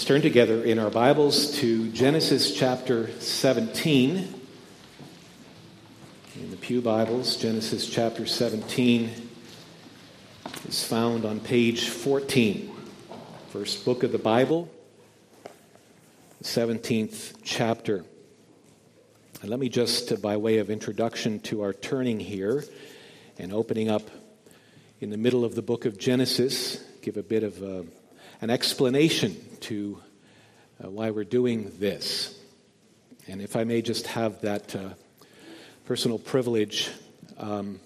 Let's turn together in our Bibles to Genesis chapter 17. In the Pew Bibles, Genesis chapter 17 is found on page 14. First book of the Bible, 17th chapter. And let me just, by way of introduction to our turning here and opening up in the middle of the book of Genesis, give a bit of uh, an explanation to uh, why we're doing this. And if I may just have that uh, personal privilege, um,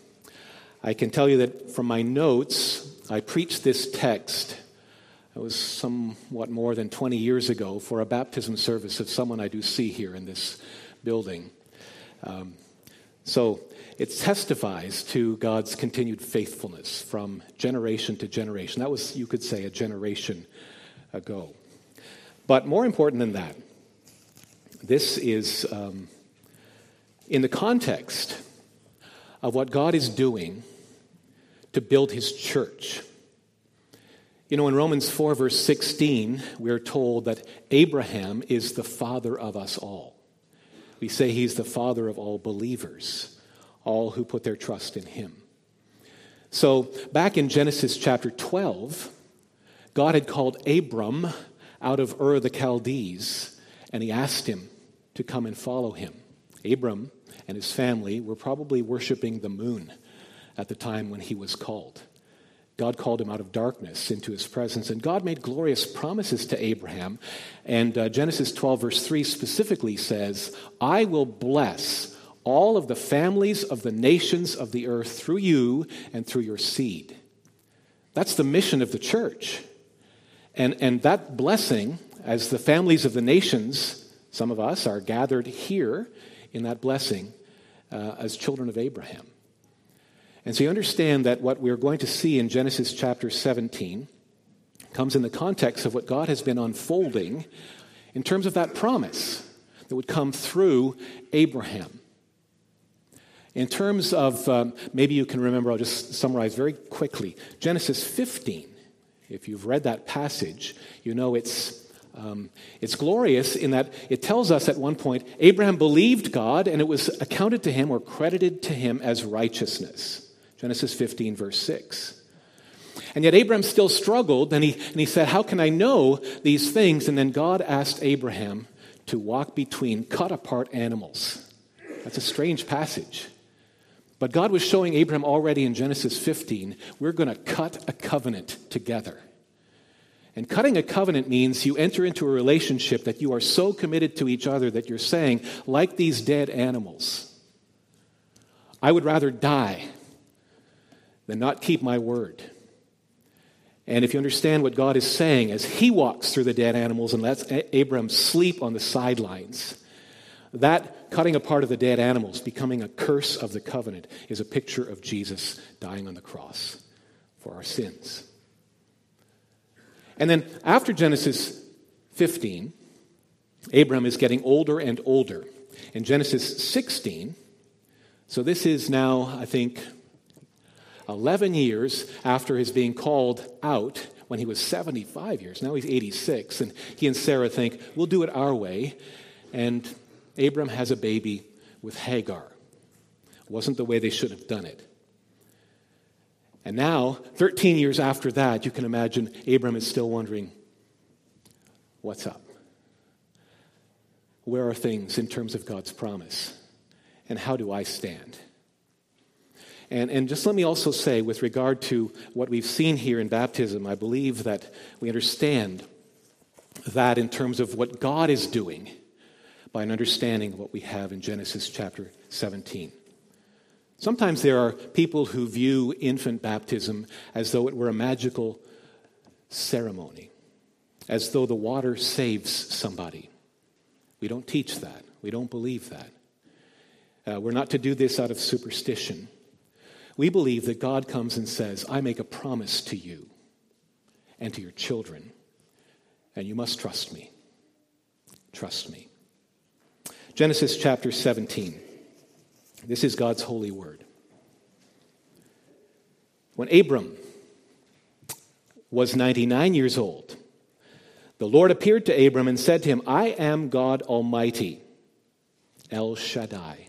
I can tell you that from my notes, I preached this text. It was somewhat more than 20 years ago for a baptism service of someone I do see here in this building. Um, so it testifies to God's continued faithfulness from generation to generation. That was, you could say, a generation ago. But more important than that, this is um, in the context of what God is doing to build his church. You know, in Romans 4, verse 16, we're told that Abraham is the father of us all. We say he's the father of all believers all who put their trust in him. So, back in Genesis chapter 12, God had called Abram out of Ur the Chaldees, and he asked him to come and follow him. Abram and his family were probably worshiping the moon at the time when he was called. God called him out of darkness into his presence, and God made glorious promises to Abraham. And uh, Genesis 12, verse 3 specifically says, I will bless all of the families of the nations of the earth through you and through your seed. That's the mission of the church. And, and that blessing, as the families of the nations, some of us are gathered here in that blessing uh, as children of Abraham. And so you understand that what we're going to see in Genesis chapter 17 comes in the context of what God has been unfolding in terms of that promise that would come through Abraham. In terms of, um, maybe you can remember, I'll just summarize very quickly. Genesis 15, if you've read that passage, you know it's, um, it's glorious in that it tells us at one point Abraham believed God and it was accounted to him or credited to him as righteousness. Genesis 15, verse 6. And yet Abraham still struggled, and he, and he said, How can I know these things? And then God asked Abraham to walk between cut apart animals. That's a strange passage. But God was showing Abraham already in Genesis 15, we're going to cut a covenant together. And cutting a covenant means you enter into a relationship that you are so committed to each other that you're saying, like these dead animals, I would rather die than not keep my word. And if you understand what God is saying as he walks through the dead animals and lets Abram sleep on the sidelines, that cutting apart of the dead animals, becoming a curse of the covenant, is a picture of Jesus dying on the cross for our sins. And then after Genesis 15, Abram is getting older and older. In Genesis 16, so this is now, I think, 11 years after his being called out when he was 75 years. Now he's 86. And he and Sarah think, we'll do it our way. And Abram has a baby with Hagar. Wasn't the way they should have done it. And now, 13 years after that, you can imagine Abram is still wondering what's up? Where are things in terms of God's promise? And how do I stand? And, and just let me also say, with regard to what we've seen here in baptism, I believe that we understand that in terms of what God is doing by an understanding of what we have in Genesis chapter 17. Sometimes there are people who view infant baptism as though it were a magical ceremony, as though the water saves somebody. We don't teach that. We don't believe that. Uh, we're not to do this out of superstition. We believe that God comes and says, I make a promise to you and to your children, and you must trust me. Trust me. Genesis chapter 17. This is God's holy word. When Abram was 99 years old, the Lord appeared to Abram and said to him, I am God Almighty, El Shaddai.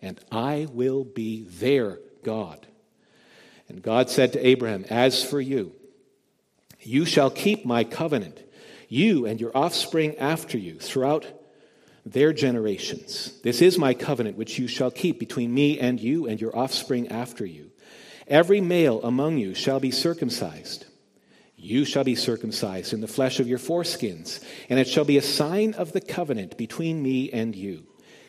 and I will be their God. And God said to Abraham, As for you, you shall keep my covenant, you and your offspring after you, throughout their generations. This is my covenant which you shall keep between me and you and your offspring after you. Every male among you shall be circumcised. You shall be circumcised in the flesh of your foreskins, and it shall be a sign of the covenant between me and you.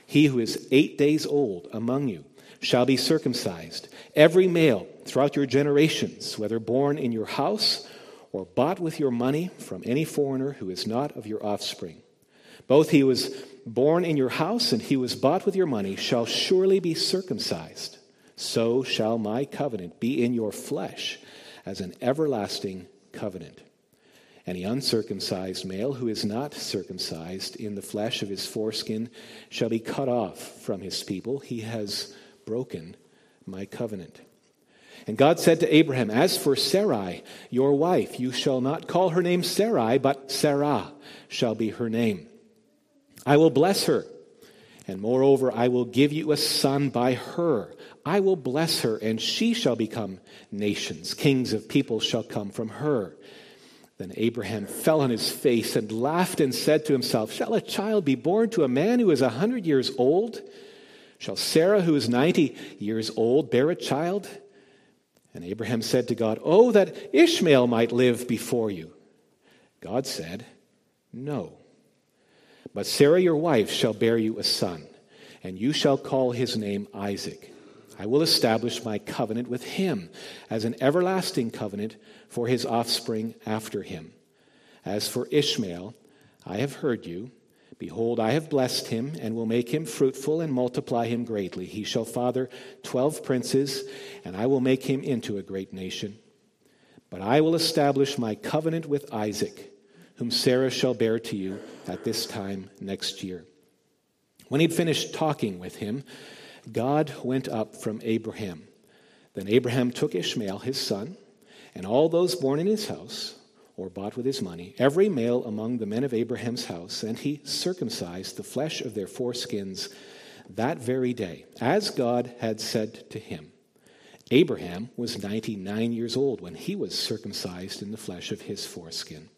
He who is eight days old among you shall be circumcised, every male throughout your generations, whether born in your house or bought with your money from any foreigner who is not of your offspring. Both he was born in your house and he was bought with your money shall surely be circumcised. So shall my covenant be in your flesh as an everlasting covenant. Any uncircumcised male who is not circumcised in the flesh of his foreskin shall be cut off from his people. He has broken my covenant. And God said to Abraham, As for Sarai, your wife, you shall not call her name Sarai, but Sarah shall be her name. I will bless her, and moreover, I will give you a son by her. I will bless her, and she shall become nations. Kings of people shall come from her. Then Abraham fell on his face and laughed and said to himself, Shall a child be born to a man who is a hundred years old? Shall Sarah, who is ninety years old, bear a child? And Abraham said to God, Oh, that Ishmael might live before you. God said, No. But Sarah, your wife, shall bear you a son, and you shall call his name Isaac. I will establish my covenant with him as an everlasting covenant for his offspring after him. As for Ishmael, I have heard you. Behold, I have blessed him and will make him fruitful and multiply him greatly. He shall father twelve princes, and I will make him into a great nation. But I will establish my covenant with Isaac, whom Sarah shall bear to you at this time next year. When he'd finished talking with him, God went up from Abraham. Then Abraham took Ishmael, his son, and all those born in his house, or bought with his money, every male among the men of Abraham's house, and he circumcised the flesh of their foreskins that very day, as God had said to him. Abraham was 99 years old when he was circumcised in the flesh of his foreskin.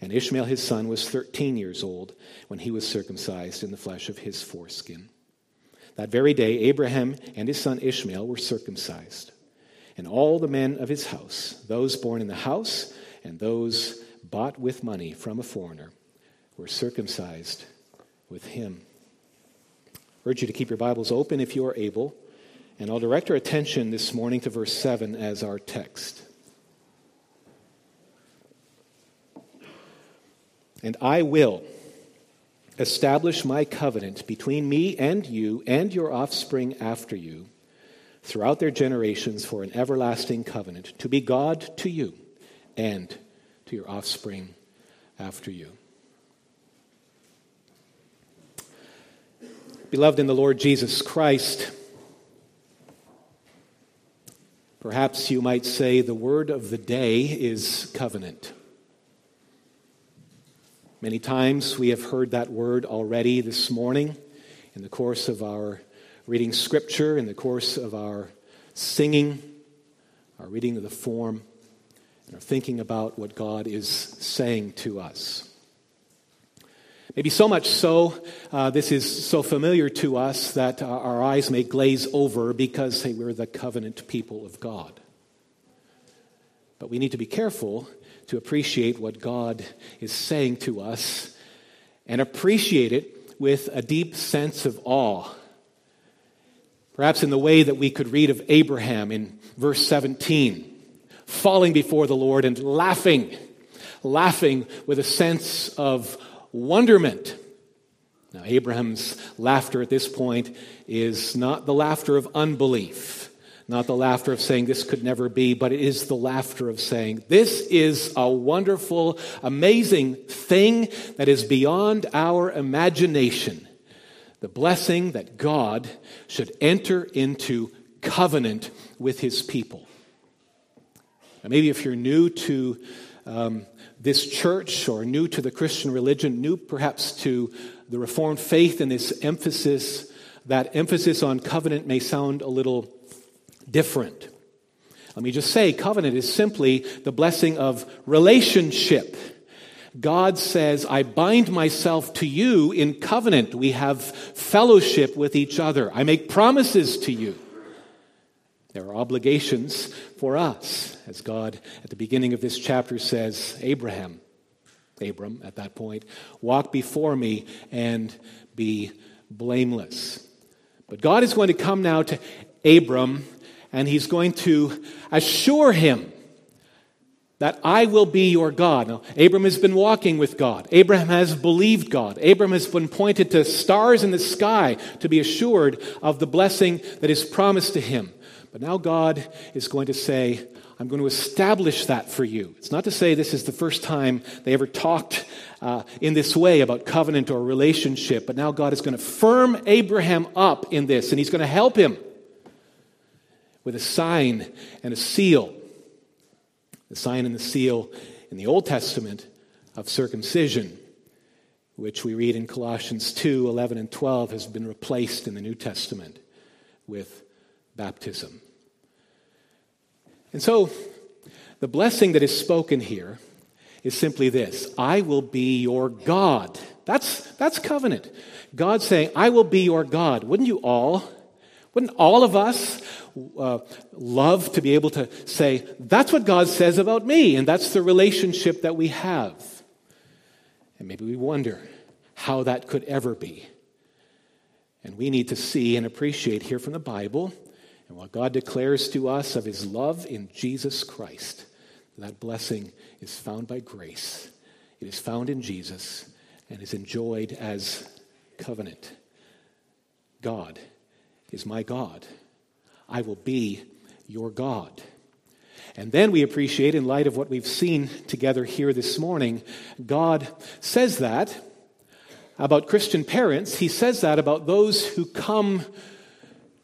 And Ishmael his son was 13 years old when he was circumcised in the flesh of his foreskin. That very day, Abraham and his son Ishmael were circumcised. And all the men of his house, those born in the house and those bought with money from a foreigner, were circumcised with him. I urge you to keep your Bibles open if you are able, and I'll direct our attention this morning to verse 7 as our text. And I will establish my covenant between me and you and your offspring after you throughout their generations for an everlasting covenant to be God to you and to your offspring after you. Beloved in the Lord Jesus Christ, perhaps you might say the word of the day is covenant. Many times we have heard that word already this morning in the course of our reading scripture, in the course of our singing, our reading of the form, and our thinking about what God is saying to us. Maybe so much so, uh, this is so familiar to us that uh, our eyes may glaze over because, we're the covenant people of God. But we need to be careful to appreciate what God is saying to us and appreciate it with a deep sense of awe. Perhaps in the way that we could read of Abraham in verse 17, falling before the Lord and laughing, laughing with a sense of wonderment. Now, Abraham's laughter at this point is not the laughter of unbelief, not the laughter of saying this could never be, but it is the laughter of saying this is a wonderful, amazing thing that is beyond our imagination. The blessing that God should enter into covenant with his people. Maybe if you're new to um, this church or new to the Christian religion, new perhaps to the Reformed faith and this emphasis, that emphasis on covenant may sound a little different. Let me just say covenant is simply the blessing of relationship. God says, I bind myself to you in covenant. We have fellowship with each other. I make promises to you. There are obligations for us, as God at the beginning of this chapter says, Abraham, Abram at that point, walk before me and be blameless. But God is going to come now to Abram and he's going to assure him that I will be your God. Now, Abram has been walking with God. Abraham has believed God. Abram has been pointed to stars in the sky to be assured of the blessing that is promised to him. But now God is going to say, I'm going to establish that for you. It's not to say this is the first time they ever talked uh, in this way about covenant or relationship, but now God is going to firm Abraham up in this, and he's going to help him with a sign and a seal. The sign and the seal in the Old Testament of circumcision, which we read in Colossians 2 11 and 12, has been replaced in the New Testament with baptism. And so, the blessing that is spoken here is simply this I will be your God. That's, that's covenant. God saying, I will be your God. Wouldn't you all? Wouldn't all of us uh, love to be able to say, that's what God says about me, and that's the relationship that we have? And maybe we wonder how that could ever be. And we need to see and appreciate here from the Bible and what God declares to us of his love in Jesus Christ. That blessing is found by grace, it is found in Jesus, and is enjoyed as covenant. God is my God. I will be your God. And then we appreciate, in light of what we've seen together here this morning, God says that about Christian parents. He says that about those who come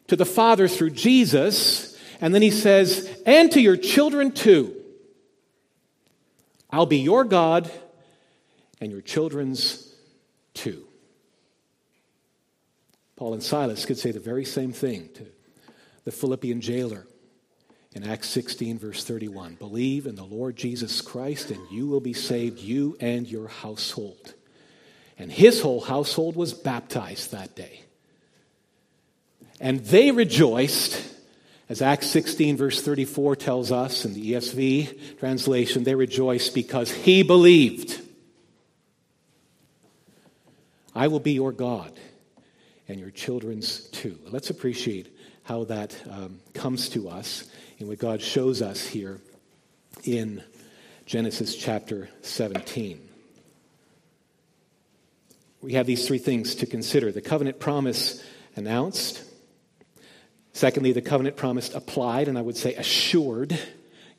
to the Father through Jesus. And then he says, and to your children too. I'll be your God and your children's too. Paul and Silas could say the very same thing to the Philippian jailer in Acts 16, verse 31. Believe in the Lord Jesus Christ, and you will be saved, you and your household. And his whole household was baptized that day. And they rejoiced, as Acts 16, verse 34 tells us in the ESV translation, they rejoiced because he believed. I will be your God and your children's too. Let's appreciate how that um, comes to us and what God shows us here in Genesis chapter 17. We have these three things to consider the covenant promise announced, secondly, the covenant promise applied, and I would say assured.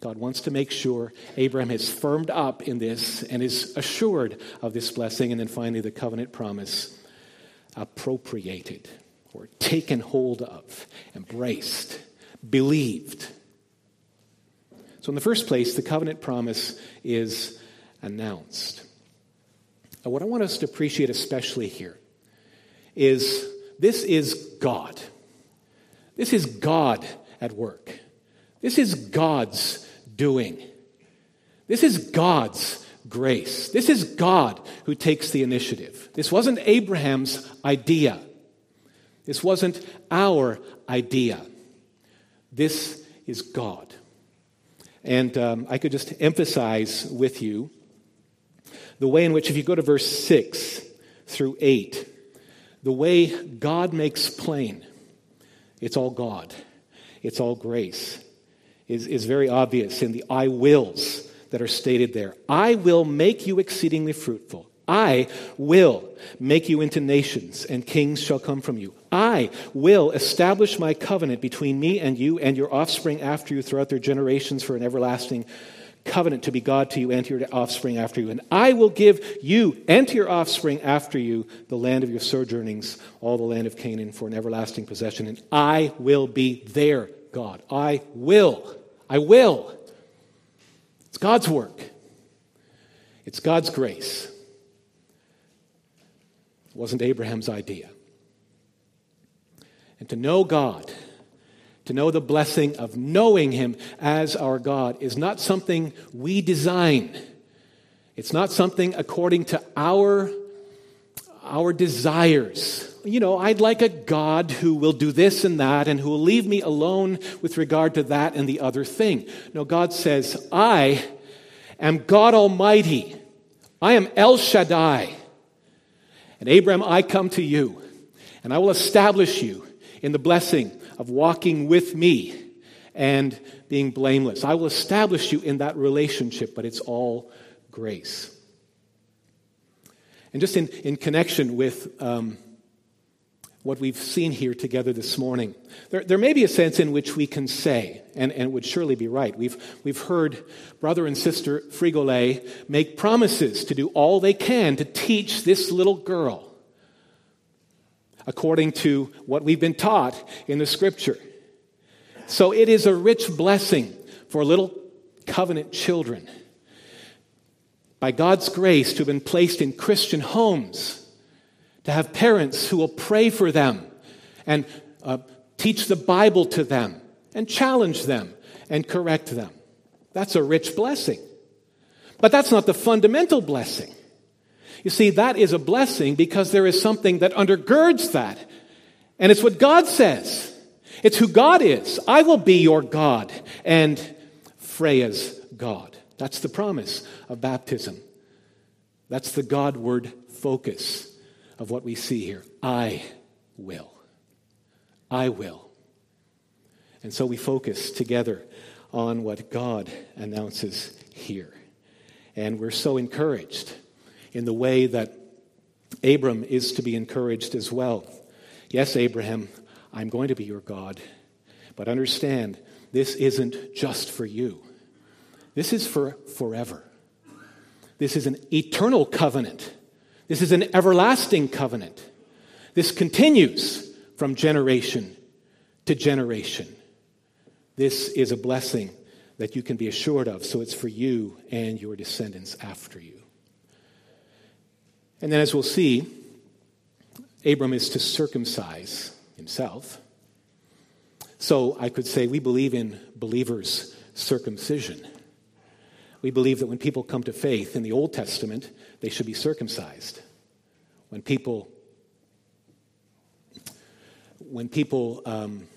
God wants to make sure Abraham has firmed up in this and is assured of this blessing. And then finally, the covenant promise appropriated taken hold of, embraced, believed. So, in the first place, the covenant promise is announced. Now, what I want us to appreciate especially here is this is God. This is God at work. This is God's doing. This is God's grace. This is God who takes the initiative. This wasn't Abraham's idea. This wasn't our idea. This is God. And um, I could just emphasize with you the way in which, if you go to verse 6 through 8, the way God makes plain, it's all God, it's all grace, is, is very obvious in the I wills that are stated there. I will make you exceedingly fruitful. I will make you into nations, and kings shall come from you. I will establish my covenant between me and you and your offspring after you throughout their generations for an everlasting covenant to be God to you and to your offspring after you. And I will give you and to your offspring after you the land of your sojournings, all the land of Canaan, for an everlasting possession. And I will be their God. I will. I will. It's God's work, it's God's grace. It wasn't Abraham's idea. And to know God to know the blessing of knowing Him as our God is not something we design. It's not something according to our, our desires. You know, I'd like a God who will do this and that and who will leave me alone with regard to that and the other thing. No, God says, I am God Almighty. I am El Shaddai. And Abraham, I come to you, and I will establish you in the blessing of walking with me and being blameless. I will establish you in that relationship, but it's all grace. And just in, in connection with um, what we've seen here together this morning, there, there may be a sense in which we can say, and, and would surely be right, we've, we've heard brother and sister Frigole make promises to do all they can to teach this little girl according to what we've been taught in the scripture. So it is a rich blessing for little covenant children. By God's grace, to have been placed in Christian homes, to have parents who will pray for them and uh, teach the Bible to them and challenge them and correct them. That's a rich blessing. But that's not the fundamental blessing. You see, that is a blessing because there is something that undergirds that. And it's what God says. It's who God is. I will be your God and Freya's God. That's the promise of baptism. That's the Godward focus of what we see here. I will. I will. And so we focus together on what God announces here. And we're so encouraged in the way that Abram is to be encouraged as well. Yes, Abraham, I'm going to be your God, but understand this isn't just for you, this is for forever. This is an eternal covenant. This is an everlasting covenant. This continues from generation to generation. This is a blessing that you can be assured of, so it's for you and your descendants after you. And then, as we'll see, Abram is to circumcise himself. So I could say we believe in believers' circumcision. We believe that when people come to faith in the Old Testament, they should be circumcised. When people, when people um,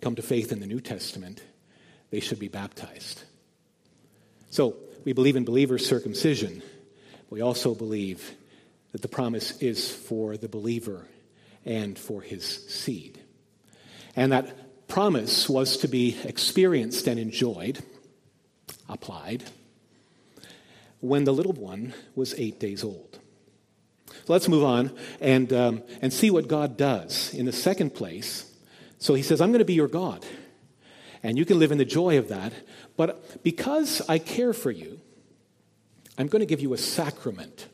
come to faith in the New Testament, they should be baptized. So we believe in believers' circumcision. We also believe that the promise is for the believer and for his seed. And that promise was to be experienced and enjoyed, applied, when the little one was eight days old. So let's move on and, um, and see what God does in the second place. So he says, I'm going to be your God. And you can live in the joy of that. But because I care for you, I'm going to give you a sacrament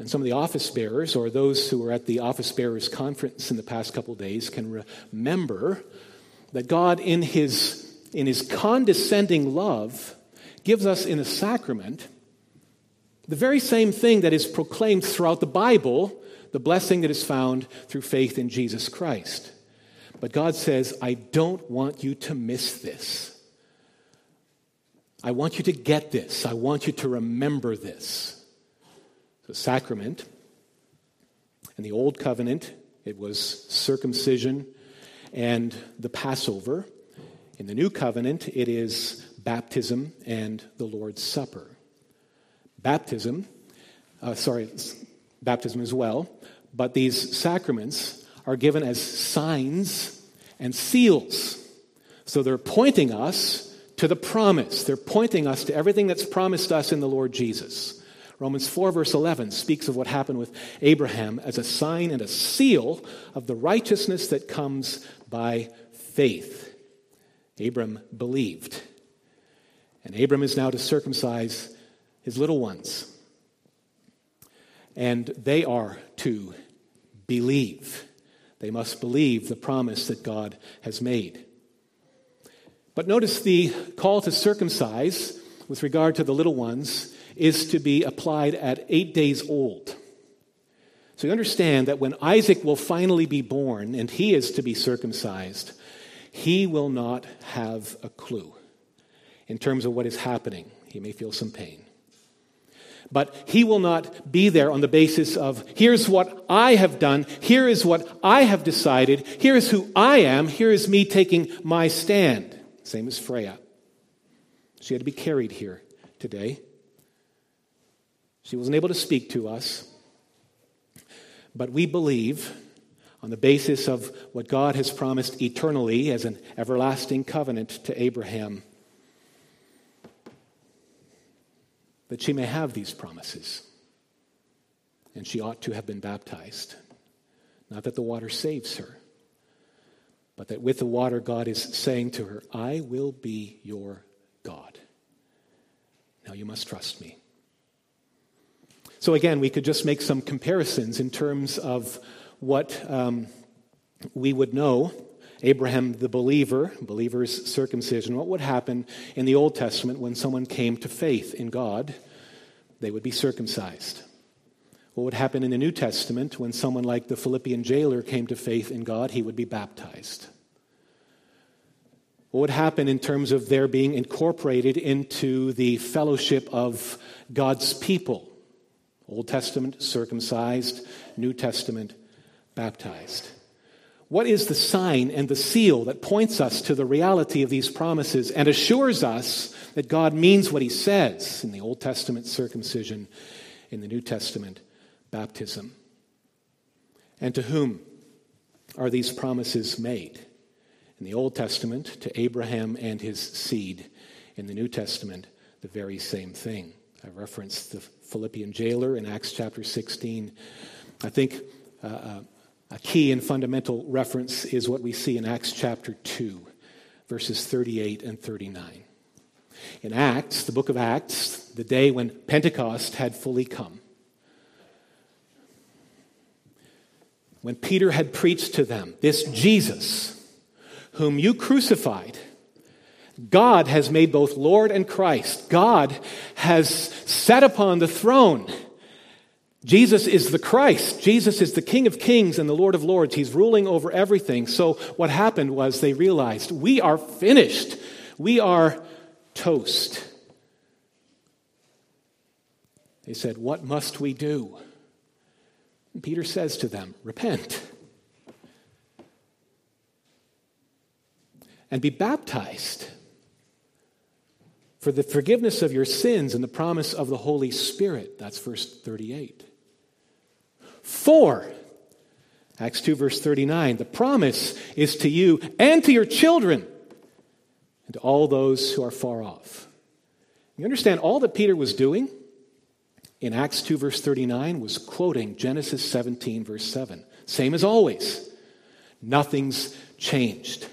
and some of the office bearers, or those who were at the office bearers conference in the past couple days, can remember that God, in his, in his condescending love, gives us in a sacrament the very same thing that is proclaimed throughout the Bible, the blessing that is found through faith in Jesus Christ. But God says, I don't want you to miss this. I want you to get this. I want you to remember this. So, sacrament. In the Old Covenant, it was circumcision and the Passover. In the New Covenant, it is baptism and the Lord's Supper. Baptism, uh, sorry, baptism as well, but these sacraments are given as signs and seals. So they're pointing us to the promise. They're pointing us to everything that's promised us in the Lord Jesus. Romans 4, verse 11, speaks of what happened with Abraham as a sign and a seal of the righteousness that comes by faith. Abram believed. And Abram is now to circumcise his little ones. And they are to believe. They must believe the promise that God has made. But notice the call to circumcise with regard to the little ones is to be applied at eight days old. So you understand that when Isaac will finally be born and he is to be circumcised, he will not have a clue in terms of what is happening. He may feel some pain. But he will not be there on the basis of, here's what I have done, here is what I have decided, here is who I am, here is me taking my stand. Same as Freya. She had to be carried here today. She wasn't able to speak to us. But we believe, on the basis of what God has promised eternally as an everlasting covenant to Abraham, that she may have these promises. And she ought to have been baptized. Not that the water saves her, but that with the water, God is saying to her, I will be your God. Now you must trust me. So, again, we could just make some comparisons in terms of what um, we would know. Abraham, the believer, believer's circumcision, what would happen in the Old Testament when someone came to faith in God? They would be circumcised. What would happen in the New Testament when someone like the Philippian jailer came to faith in God? He would be baptized. What would happen in terms of their being incorporated into the fellowship of God's people? Old Testament, circumcised, New Testament, baptized. What is the sign and the seal that points us to the reality of these promises and assures us that God means what he says in the Old Testament, circumcision, in the New Testament, baptism? And to whom are these promises made? In the Old Testament, to Abraham and his seed. In the New Testament, the very same thing. I referenced the Philippian jailer in Acts chapter 16. I think uh, uh, a key and fundamental reference is what we see in Acts chapter 2, verses 38 and 39. In Acts, the book of Acts, the day when Pentecost had fully come, when Peter had preached to them, this Jesus, whom you crucified, God has made both Lord and Christ. God has sat upon the throne. Jesus is the Christ. Jesus is the King of Kings and the Lord of Lords. He's ruling over everything. So, what happened was they realized we are finished. We are toast. They said, What must we do? And Peter says to them, Repent. and be baptized for the forgiveness of your sins and the promise of the Holy Spirit. That's verse 38. Four, Acts 2, verse 39, the promise is to you and to your children and to all those who are far off. You understand all that Peter was doing in Acts 2, verse 39 was quoting Genesis 17, verse 7. Same as always. Nothing's changed.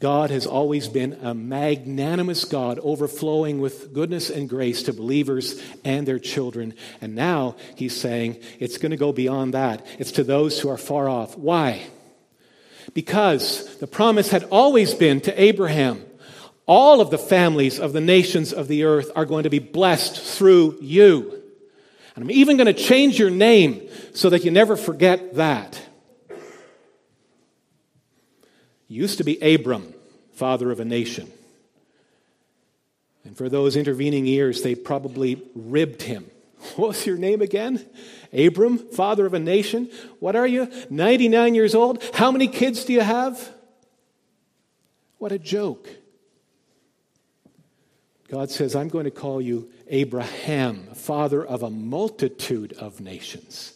God has always been a magnanimous God, overflowing with goodness and grace to believers and their children. And now he's saying it's going to go beyond that. It's to those who are far off. Why? Because the promise had always been to Abraham all of the families of the nations of the earth are going to be blessed through you. And I'm even going to change your name so that you never forget that. Used to be Abram, father of a nation. And for those intervening years, they probably ribbed him. What's your name again? Abram, father of a nation? What are you? 99 years old? How many kids do you have? What a joke. God says, I'm going to call you Abraham, father of a multitude of nations.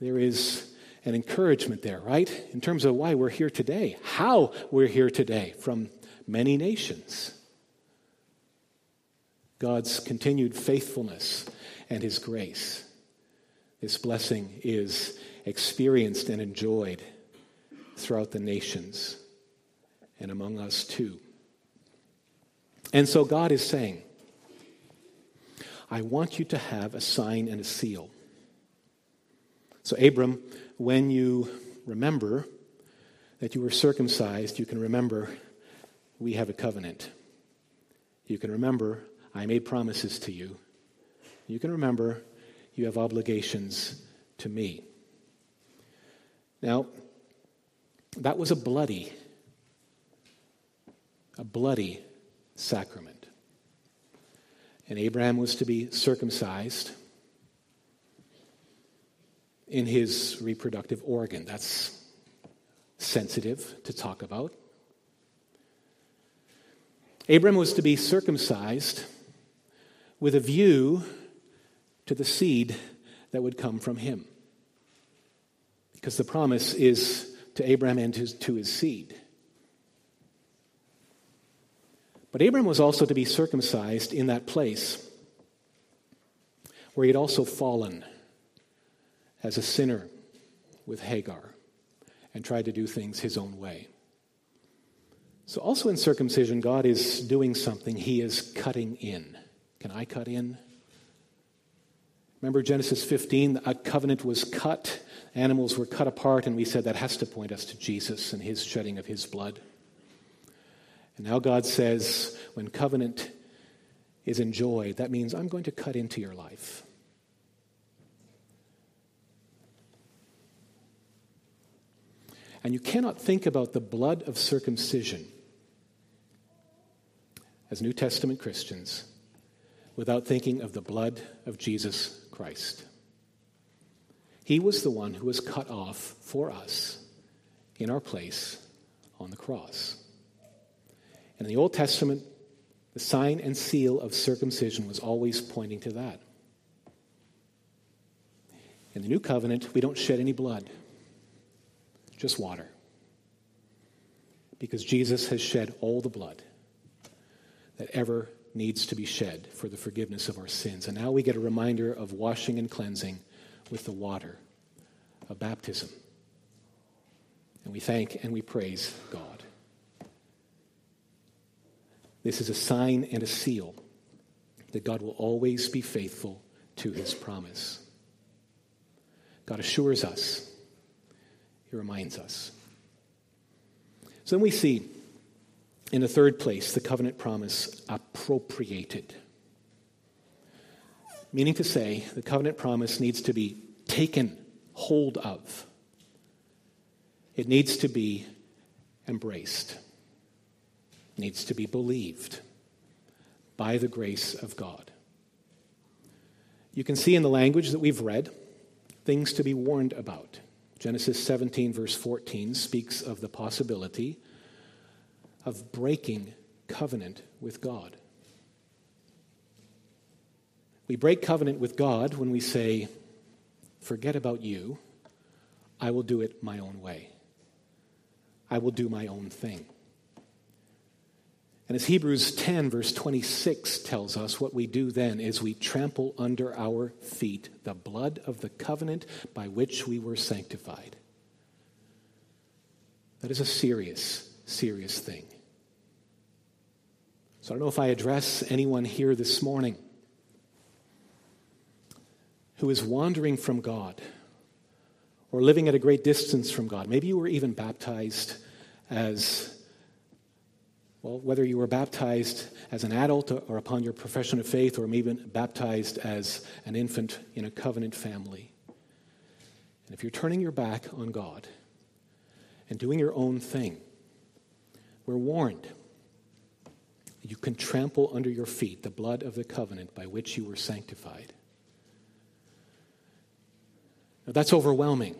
There is an encouragement there, right? In terms of why we're here today, how we're here today from many nations. God's continued faithfulness and his grace. This blessing is experienced and enjoyed throughout the nations and among us too. And so God is saying, I want you to have a sign and a seal. So, Abram, when you remember that you were circumcised, you can remember we have a covenant. You can remember I made promises to you. You can remember you have obligations to me. Now, that was a bloody, a bloody sacrament. And Abraham was to be circumcised in his reproductive organ. That's sensitive to talk about. Abram was to be circumcised with a view to the seed that would come from him. Because the promise is to Abram and to his seed. But Abram was also to be circumcised in that place where he had also fallen as a sinner with Hagar and tried to do things his own way. So, also in circumcision, God is doing something. He is cutting in. Can I cut in? Remember Genesis 15? A covenant was cut, animals were cut apart, and we said that has to point us to Jesus and his shedding of his blood. And now God says, when covenant is enjoyed, that means I'm going to cut into your life. And you cannot think about the blood of circumcision as New Testament Christians without thinking of the blood of Jesus Christ. He was the one who was cut off for us in our place on the cross. And in the Old Testament, the sign and seal of circumcision was always pointing to that. In the New Covenant, we don't shed any blood, just water. Because Jesus has shed all the blood that ever needs to be shed for the forgiveness of our sins. And now we get a reminder of washing and cleansing with the water of baptism. And we thank and we praise God. This is a sign and a seal that God will always be faithful to his promise. God assures us, he reminds us. So then we see in the third place, the covenant promise appropriated. Meaning to say, the covenant promise needs to be taken hold of, it needs to be embraced, it needs to be believed by the grace of God. You can see in the language that we've read things to be warned about. Genesis 17, verse 14, speaks of the possibility of breaking covenant with God. We break covenant with God when we say, Forget about you, I will do it my own way. I will do my own thing. And as Hebrews 10, verse 26 tells us, what we do then is we trample under our feet the blood of the covenant by which we were sanctified. That is a serious, serious thing. So I don't know if I address anyone here this morning who is wandering from God or living at a great distance from God. Maybe you were even baptized as, well, whether you were baptized as an adult or upon your profession of faith, or maybe baptized as an infant in a covenant family. And if you're turning your back on God and doing your own thing, we're warned You can trample under your feet the blood of the covenant by which you were sanctified. Now, that's overwhelming.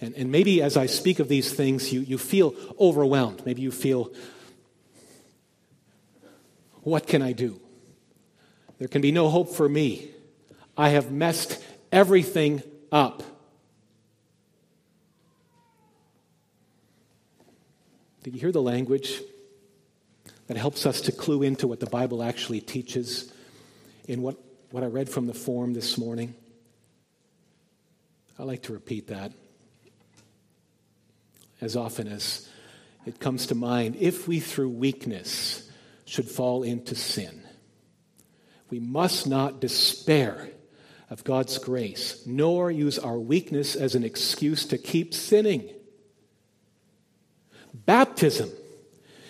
And, and maybe as I speak of these things, you, you feel overwhelmed. Maybe you feel, what can I do? There can be no hope for me. I have messed everything up. Did you hear the language that helps us to clue into what the Bible actually teaches in what, what I read from the form this morning? I like to repeat that as often as it comes to mind. If we through weakness should fall into sin, we must not despair of God's grace, nor use our weakness as an excuse to keep sinning. Baptism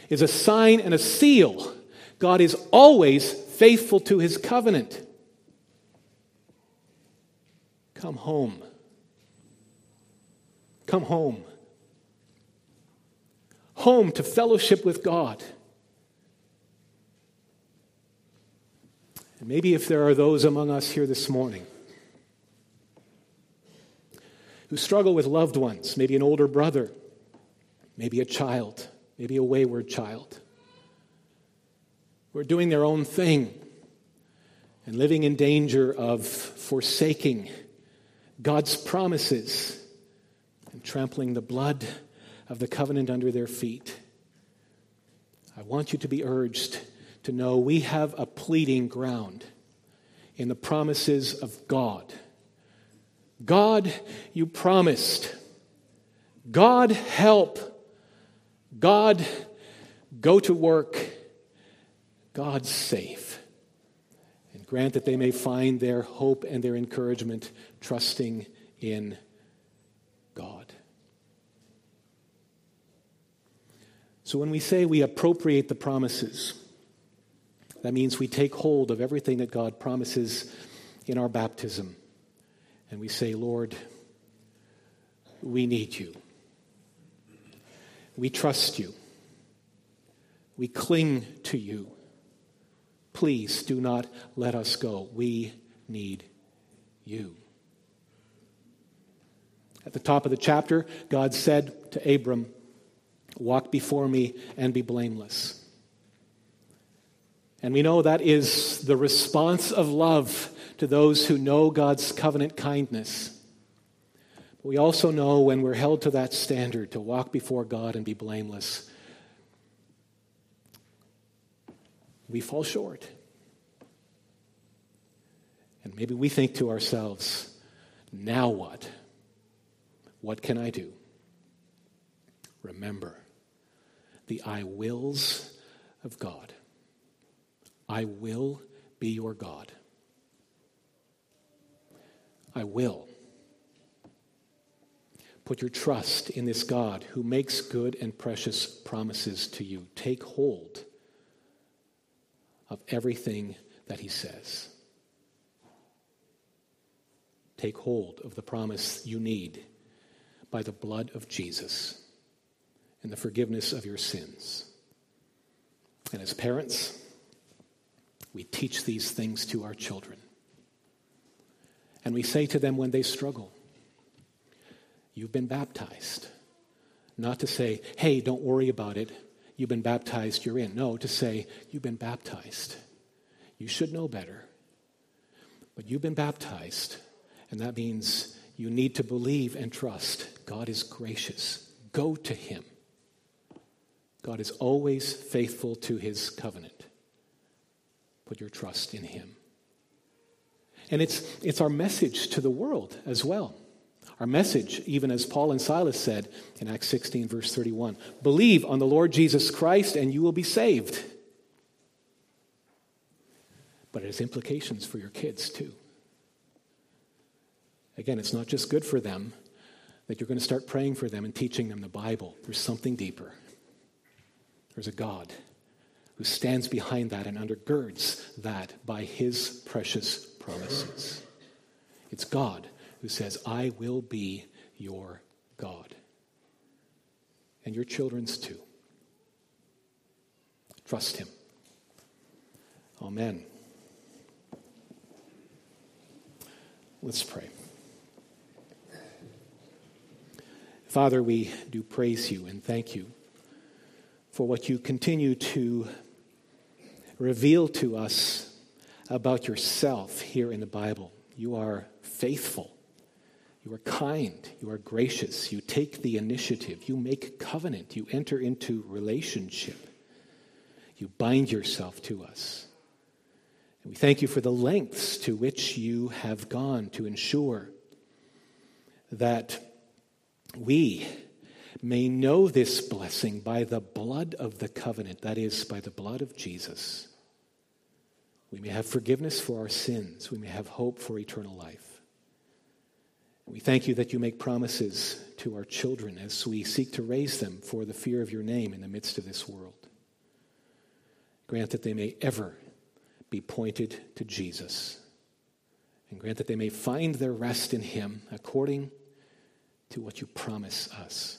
is a sign and a seal. God is always faithful to his covenant. Come home. Come home. Home to fellowship with God. And maybe if there are those among us here this morning who struggle with loved ones, maybe an older brother, maybe a child, maybe a wayward child, who are doing their own thing and living in danger of forsaking God's promises and trampling the blood of the covenant under their feet. I want you to be urged to know we have a pleading ground in the promises of God. God, you promised. God, help. God, go to work. God, save. And grant that they may find their hope and their encouragement trusting in God. So when we say we appropriate the promises, that means we take hold of everything that God promises in our baptism. And we say, Lord, we need you. We trust you. We cling to you. Please do not let us go. We need you. At the top of the chapter, God said to Abram, Walk before me and be blameless. And we know that is the response of love to those who know God's covenant kindness. But we also know when we're held to that standard to walk before God and be blameless, we fall short. And maybe we think to ourselves, now what? What can I do? Remember the I wills of God. I will be your God. I will. Put your trust in this God who makes good and precious promises to you. Take hold of everything that he says. Take hold of the promise you need by the blood of Jesus and the forgiveness of your sins. And as parents, we teach these things to our children. And we say to them when they struggle, You've been baptized. Not to say, Hey, don't worry about it. You've been baptized, you're in. No, to say, You've been baptized. You should know better. But you've been baptized, and that means you need to believe and trust. God is gracious. Go to Him. God is always faithful to His covenant. Put your trust in Him. And it's, it's our message to the world as well. Our message, even as Paul and Silas said in Acts 16, verse 31 believe on the Lord Jesus Christ and you will be saved. But it has implications for your kids too. Again, it's not just good for them that you're going to start praying for them and teaching them the Bible. There's something deeper. There's a God who stands behind that and undergirds that by his precious promises. It's God who says, I will be your God. And your children's too. Trust Him. Amen. Let's pray. Father, we do praise you and thank you for what you continue to reveal to us about yourself here in the Bible. You are faithful. You are kind. You are gracious. You take the initiative. You make covenant. You enter into relationship. You bind yourself to us. And we thank you for the lengths to which you have gone to ensure that we may know this blessing by the blood of the covenant, that is, by the blood of Jesus. We may have forgiveness for our sins, we may have hope for eternal life. We thank you that you make promises to our children as we seek to raise them for the fear of your name in the midst of this world. Grant that they may ever be pointed to Jesus. And grant that they may find their rest in him according to what you promise us.